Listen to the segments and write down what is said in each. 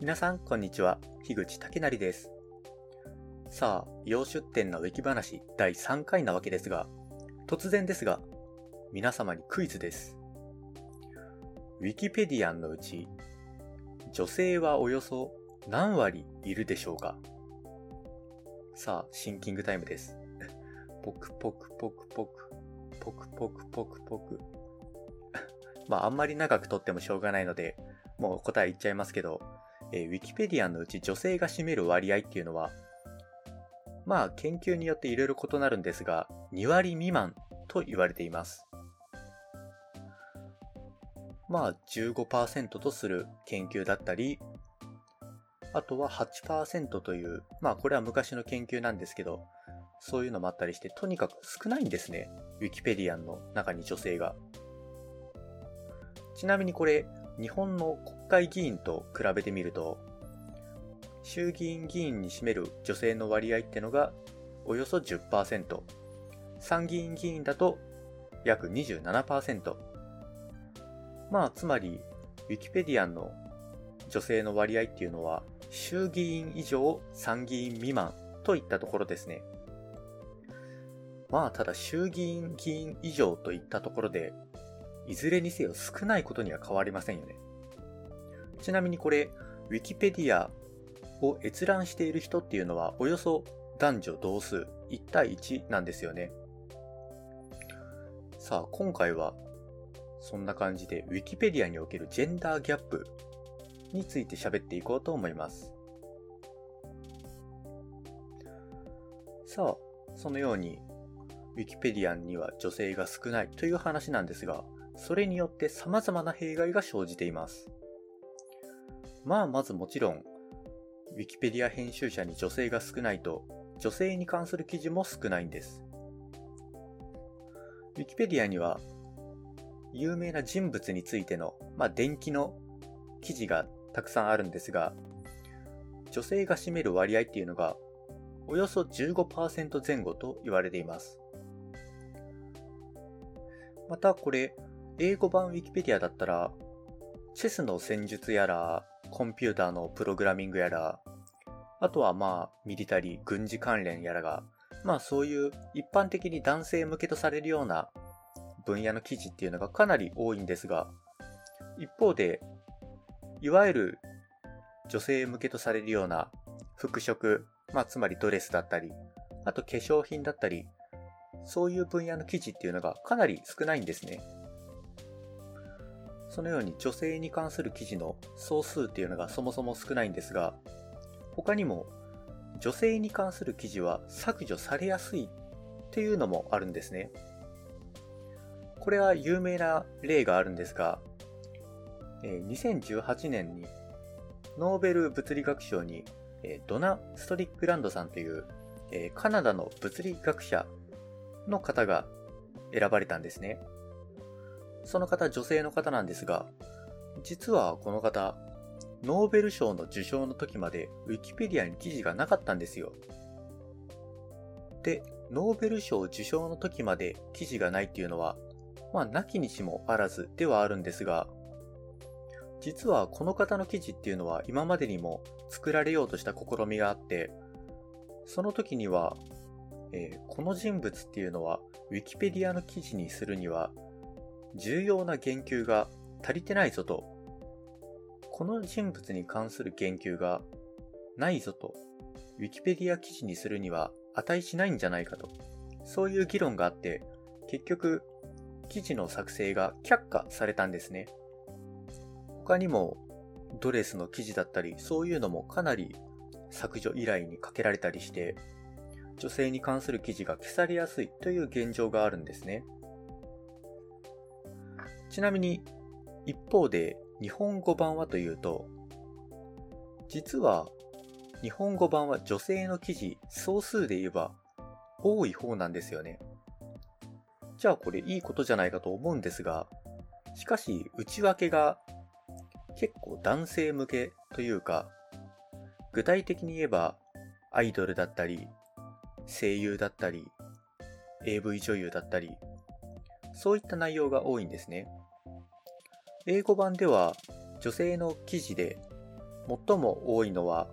皆さん、こんにちは。樋口武成です。さあ、洋出店のウィキ話第3回なわけですが、突然ですが、皆様にクイズです。ウィキペディアンのうち、女性はおよそ何割いるでしょうか？さあ、シンキングタイムです。ポクポクポクポク、ポクポクポクポク。まあ、あんまり長くとってもしょうがないので、もう答え言っちゃいますけど、えー、ウィキペディアのうち女性が占める割合っていうのは、まあ、研究によっていろいろ異なるんですが、2割未満と言われています。まあ、15%とする研究だったり、あとは8%という、まあこれは昔の研究なんですけど、そういうのもあったりして、とにかく少ないんですね。ウィキペディアンの中に女性が。ちなみにこれ、日本の国会議員と比べてみると、衆議院議員に占める女性の割合ってのがおよそ10%、参議院議員だと約27%。まあ、つまり、ウィキペディアンの女性の割合っていうのは、衆議院以上、参議院未満といったところですね。まあ、ただ衆議院議員以上といったところで、いずれにせよ少ないことには変わりませんよね。ちなみにこれ、ウィキペディアを閲覧している人っていうのはおよそ男女同数1対1なんですよね。さあ、今回はそんな感じで Wikipedia におけるジェンダーギャップについて喋っていこうと思います。さあ、そのように Wikipedia には女性が少ないという話なんですが、それによって様々な弊害が生じています。まあ、まずもちろん、ウィキペディア編集者に女性が少ないと、女性に関する記事も少ないんです。ウィキペディアには、有名な人物についての、まあ、電気の記事がたくさんあるんですが、女性が占める割合っていうのが、およそ15%前後と言われています。またこれ、英語版 Wikipedia だったら、チェスの戦術やら、コンピューターのプログラミングやら、あとはまあ、ミリタリー、軍事関連やらが、まあそういう一般的に男性向けとされるような分野の記事っていうのがかなり多いんですが、一方で、いわゆる女性向けとされるような服飾、まあつまりドレスだったり、あと化粧品だったり、そういう分野の記事っていうのがかなり少ないんですね。そのように女性に関する記事の総数っていうのがそもそも少ないんですが、他にも女性に関する記事は削除されやすいっていうのもあるんですね。これは有名な例があるんですが、2018年にノーベル物理学賞にドナ・ストリックランドさんというカナダの物理学者の方が選ばれたんですね。その方、女性の方なんですが、実はこの方、ノーベル賞の受賞の時までウィキペディアに記事がなかったんですよ。で、ノーベル賞受賞の時まで記事がないっていうのは、まあ、なきにしもあらずではあるんですが、実はこの方の記事っていうのは今までにも作られようとした試みがあって、その時には、えー、この人物っていうのはウィキペディアの記事にするには重要な言及が足りてないぞと、この人物に関する言及がないぞと、ウィキペディア記事にするには値しないんじゃないかと、そういう議論があって、結局、記事の作成が却下されたんですね。他にも、ドレスの記事だったり、そういうのもかなり削除依頼にかけられたりして、女性に関する記事が消されやすいという現状があるんですね。ちなみに、一方で日本語版はというと、実は日本語版は女性の記事総数で言えば多い方なんですよね。じゃあこれいいことじゃないかと思うんですが、しかし内訳が結構男性向けというか、具体的に言えばアイドルだったり、声優だったり、AV 女優だったり、そういった内容が多いんですね。英語版では女性の記事で最も多いのは、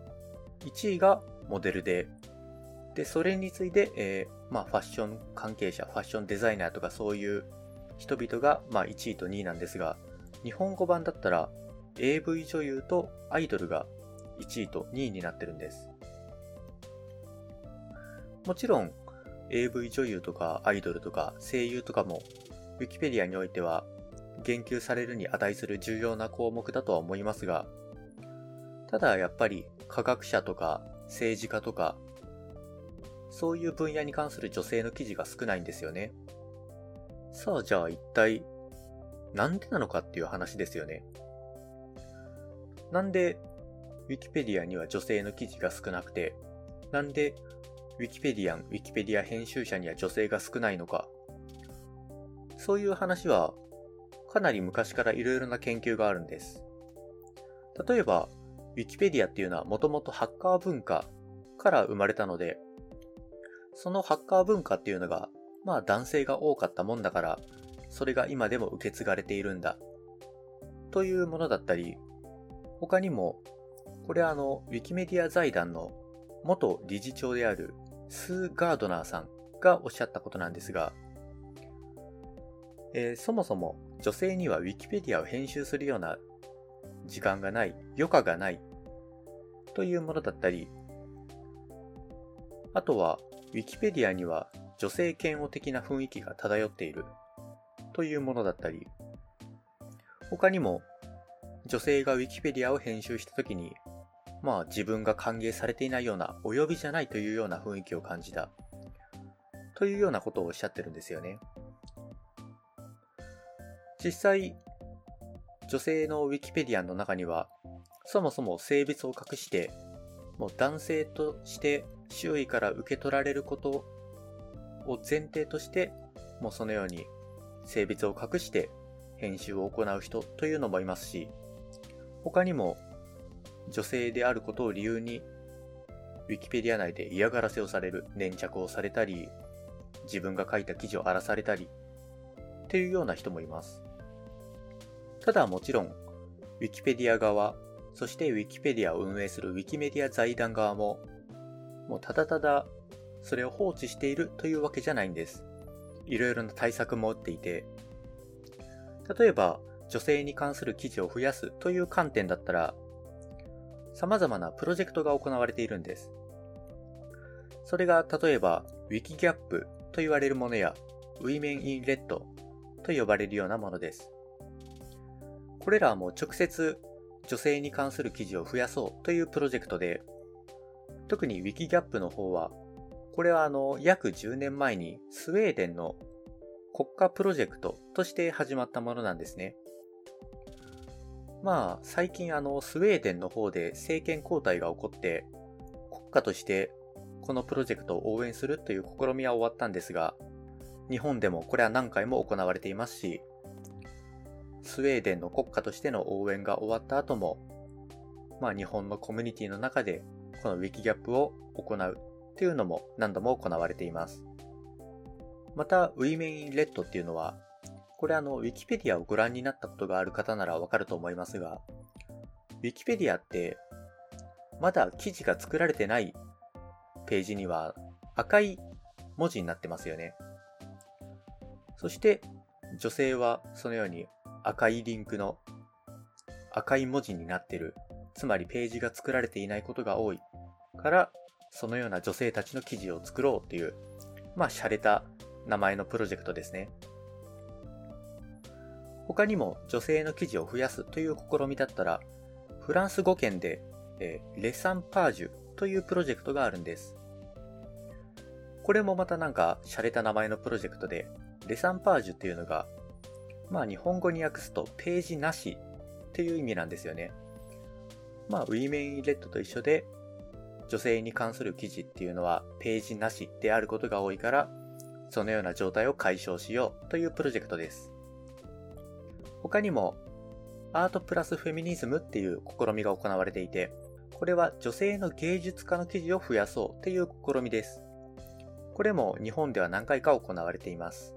1位がモデルで、で、それに次いで、えー、まあ、ファッション関係者、ファッションデザイナーとかそういう人々が、まあ、1位と2位なんですが、日本語版だったら AV 女優とアイドルが1位と2位になってるんです。もちろん AV 女優とかアイドルとか声優とかも Wikipedia においては言及されるに値する重要な項目だとは思いますが、ただやっぱり科学者とか政治家とかそういう分野に関する女性の記事が少ないんですよね。さあじゃあ一体なんでなのかっていう話ですよね。なんで Wikipedia には女性の記事が少なくて、なんで Wikipedian、Wikipedia 編集者には女性が少ないのか。そういう話はかなり昔から色々な研究があるんです。例えば、Wikipedia っていうのはもともとハッカー文化から生まれたので、そのハッカー文化っていうのが、まあ男性が多かったもんだから、それが今でも受け継がれているんだ。というものだったり、他にも、これあの、ウィキメディア財団の元理事長であるスー・ガードナーさんがおっしゃったことなんですが、えー、そもそも女性にはウィキペディアを編集するような時間がない、余暇がないというものだったり、あとはウィキペディアには女性嫌悪的な雰囲気が漂っているというものだったり、他にも女性が Wikipedia を編集した時に、まあ自分が歓迎されていないような、お呼びじゃないというような雰囲気を感じた。というようなことをおっしゃってるんですよね。実際、女性の Wikipedia の中には、そもそも性別を隠して、もう男性として周囲から受け取られることを前提として、もうそのように性別を隠して編集を行う人というのもいますし、他にも女性であることを理由に Wikipedia 内で嫌がらせをされる、粘着をされたり、自分が書いた記事を荒らされたり、っていうような人もいます。ただもちろん、Wikipedia 側、そして Wikipedia を運営する Wikimedia 財団側も、もうただただそれを放置しているというわけじゃないんです。いろいろな対策も打っていて、例えば女性に関する記事を増やすという観点だったら、様々なプロジェクトが行われているんです。それが例えば Wikigap と言われるものや Women in Red と呼ばれるようなものです。これらも直接女性に関する記事を増やそうというプロジェクトで、特に Wikigap の方はこれはあの、約10年前にスウェーデンの国家プロジェクトとして始まったものなんですね。まあ、最近あの、スウェーデンの方で政権交代が起こって、国家としてこのプロジェクトを応援するという試みは終わったんですが、日本でもこれは何回も行われていますし、スウェーデンの国家としての応援が終わった後も、まあ日本のコミュニティの中でこのウィキギャップを行うっていうのも何度も行われています。また、ウィメインレッドっていうのは、これあの、ウィキペディアをご覧になったことがある方ならわかると思いますが、ウィキペディアって、まだ記事が作られてないページには赤い文字になってますよね。そして、女性はそのように赤いリンクの赤い文字になってる。つまりページが作られていないことが多いから、そのような女性たちの記事を作ろうっていう、まあ、洒落た名前のプロジェクトですね。他にも女性の記事を増やすという試みだったら、フランス語圏で、えー、レサンパージュというプロジェクトがあるんです。これもまたなんか洒落た名前のプロジェクトで、レサンパージュっていうのが、まあ日本語に訳すとページなしっていう意味なんですよね。まあウィメンレッドと一緒で、女性に関する記事っていうのはページなしであることが多いから、そのような状態を解消しようというプロジェクトです。他にも、アートプラスフェミニズムっていう試みが行われていて、これは女性の芸術家の記事を増やそうっていう試みです。これも日本では何回か行われています。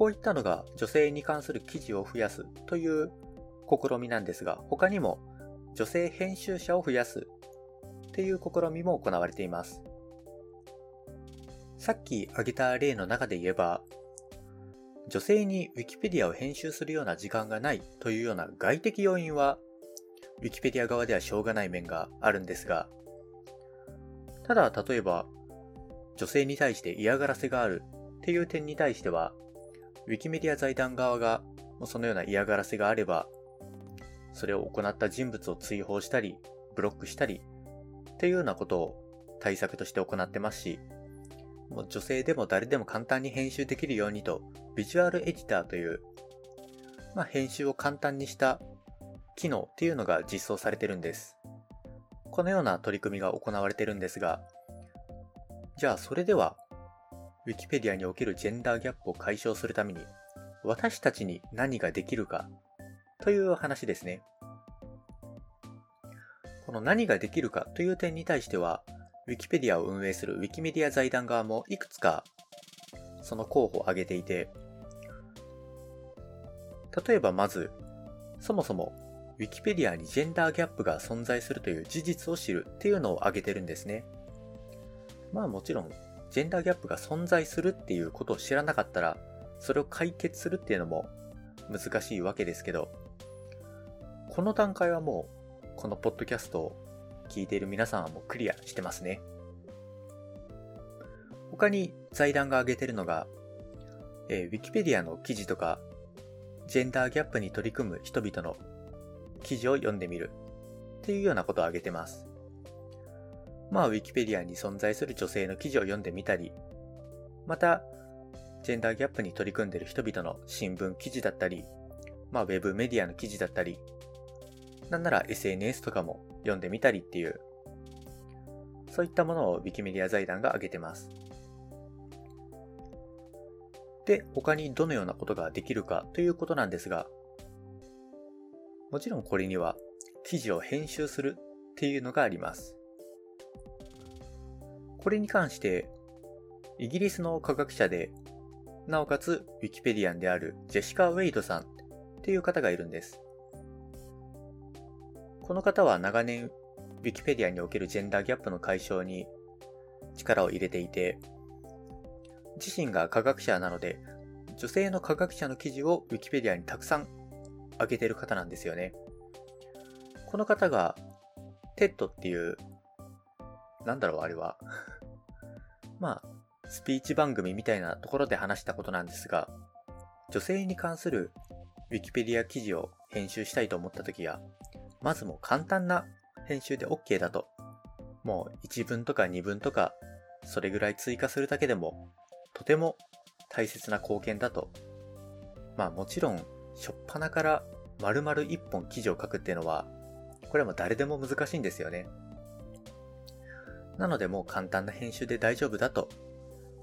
こういったのが女性に関する記事を増やすという試みなんですが、他にも女性編集者を増やすっていう試みも行われています。さっき挙げた例の中で言えば、女性に Wikipedia を編集するような時間がないというような外的要因は Wikipedia 側ではしょうがない面があるんですが、ただ例えば女性に対して嫌がらせがあるっていう点に対しては、Wikimedia 財団側がそのような嫌がらせがあれば、それを行った人物を追放したり、ブロックしたりっていうようなことを対策として行ってますし、もう女性でも誰でも簡単に編集できるようにと、ビジュアルエディターという、まあ、編集を簡単にした機能っていうのが実装されてるんです。このような取り組みが行われてるんですが、じゃあそれでは、Wikipedia におけるジェンダーギャップを解消するために、私たちに何ができるかという話ですね。この何ができるかという点に対しては、Wikipedia を運営する Wikimedia 財団側もいくつかその候補を挙げていて、例えばまず、そもそも Wikipedia にジェンダーギャップが存在するという事実を知るっていうのを挙げてるんですね。まあもちろん、ジェンダーギャップが存在するっていうことを知らなかったら、それを解決するっていうのも難しいわけですけど、この段階はもう、このポッドキャストを聞いている皆さんはもうクリアしてますね。他に財団が挙げてるのが、えー、Wikipedia の記事とか、ジェンダーギャップに取り組む人々の記事を読んでみるっていうようなことを挙げてます。まあ、Wikipedia に存在する女性の記事を読んでみたり、また、ジェンダーギャップに取り組んでいる人々の新聞記事だったり、まあ、ウェブメディアの記事だったり、なんなら SNS とかも読んでみたりっていう、そういったものを Wikimedia 財団が挙げてます。で、他にどのようなことができるかということなんですが、もちろんこれには記事を編集するっていうのがあります。これに関して、イギリスの科学者で、なおかつウィキペディアンであるジェシカ・ウェイドさんっていう方がいるんです。この方は長年、ウィキペディアにおけるジェンダーギャップの解消に力を入れていて、自身が科学者なので、女性の科学者の記事をウィキペディアにたくさん上げてる方なんですよね。この方が、 TED っていう、なんだろう、あれは まあ、スピーチ番組みたいなところで話したことなんですが、女性に関するウィキペディア記事を編集したいと思った時は、まずもう簡単な編集で OK だと。もう1文とか2文とか、それぐらい追加するだけでも、とても大切な貢献だと。まあもちろん、しょっぱなから丸々1本記事を書くっていうのは、これはもう誰でも難しいんですよね。なのでもう簡単な編集で大丈夫だと、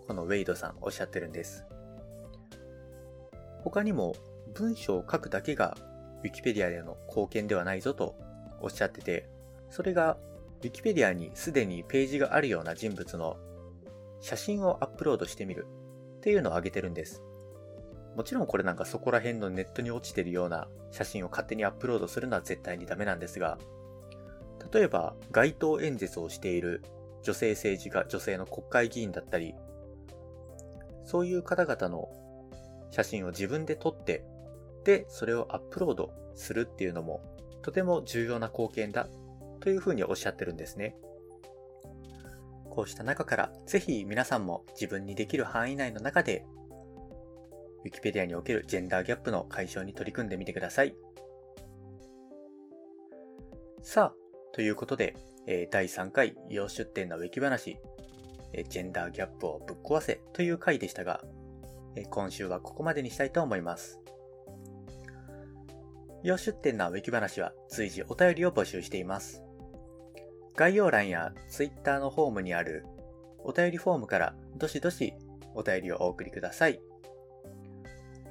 このウェイドさんおっしゃってるんです。他にも文章を書くだけが Wikipedia での貢献ではないぞとおっしゃってて、それが Wikipedia にすでにページがあるような人物の写真をアップロードしてみるっていうのを挙げてるんです。もちろんこれなんかそこら辺のネットに落ちてるような写真を勝手にアップロードするのは絶対にダメなんですが、例えば街頭演説をしている女性政治家、女性の国会議員だったり、そういう方々の写真を自分で撮ってで、それをアップロードするっていうのも、とても重要な貢献だというふうにおっしゃってるんですね。こうした中から、ぜひ皆さんも自分にできる範囲内の中で、Wikipedia におけるジェンダーギャップの解消に取り組んでみてください。さあ、ということで、え第3回要出展のウィキ話、えジェンダーギャップをぶっ壊せという回でしたが、え今週はここまでにしたいと思います。要出店なウィキ話は随時お便りを募集しています。概要欄や Twitter のホームにあるお便りフォームからどしどしお便りをお送りください。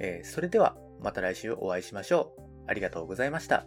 えー、それではまた来週お会いしましょう。ありがとうございました。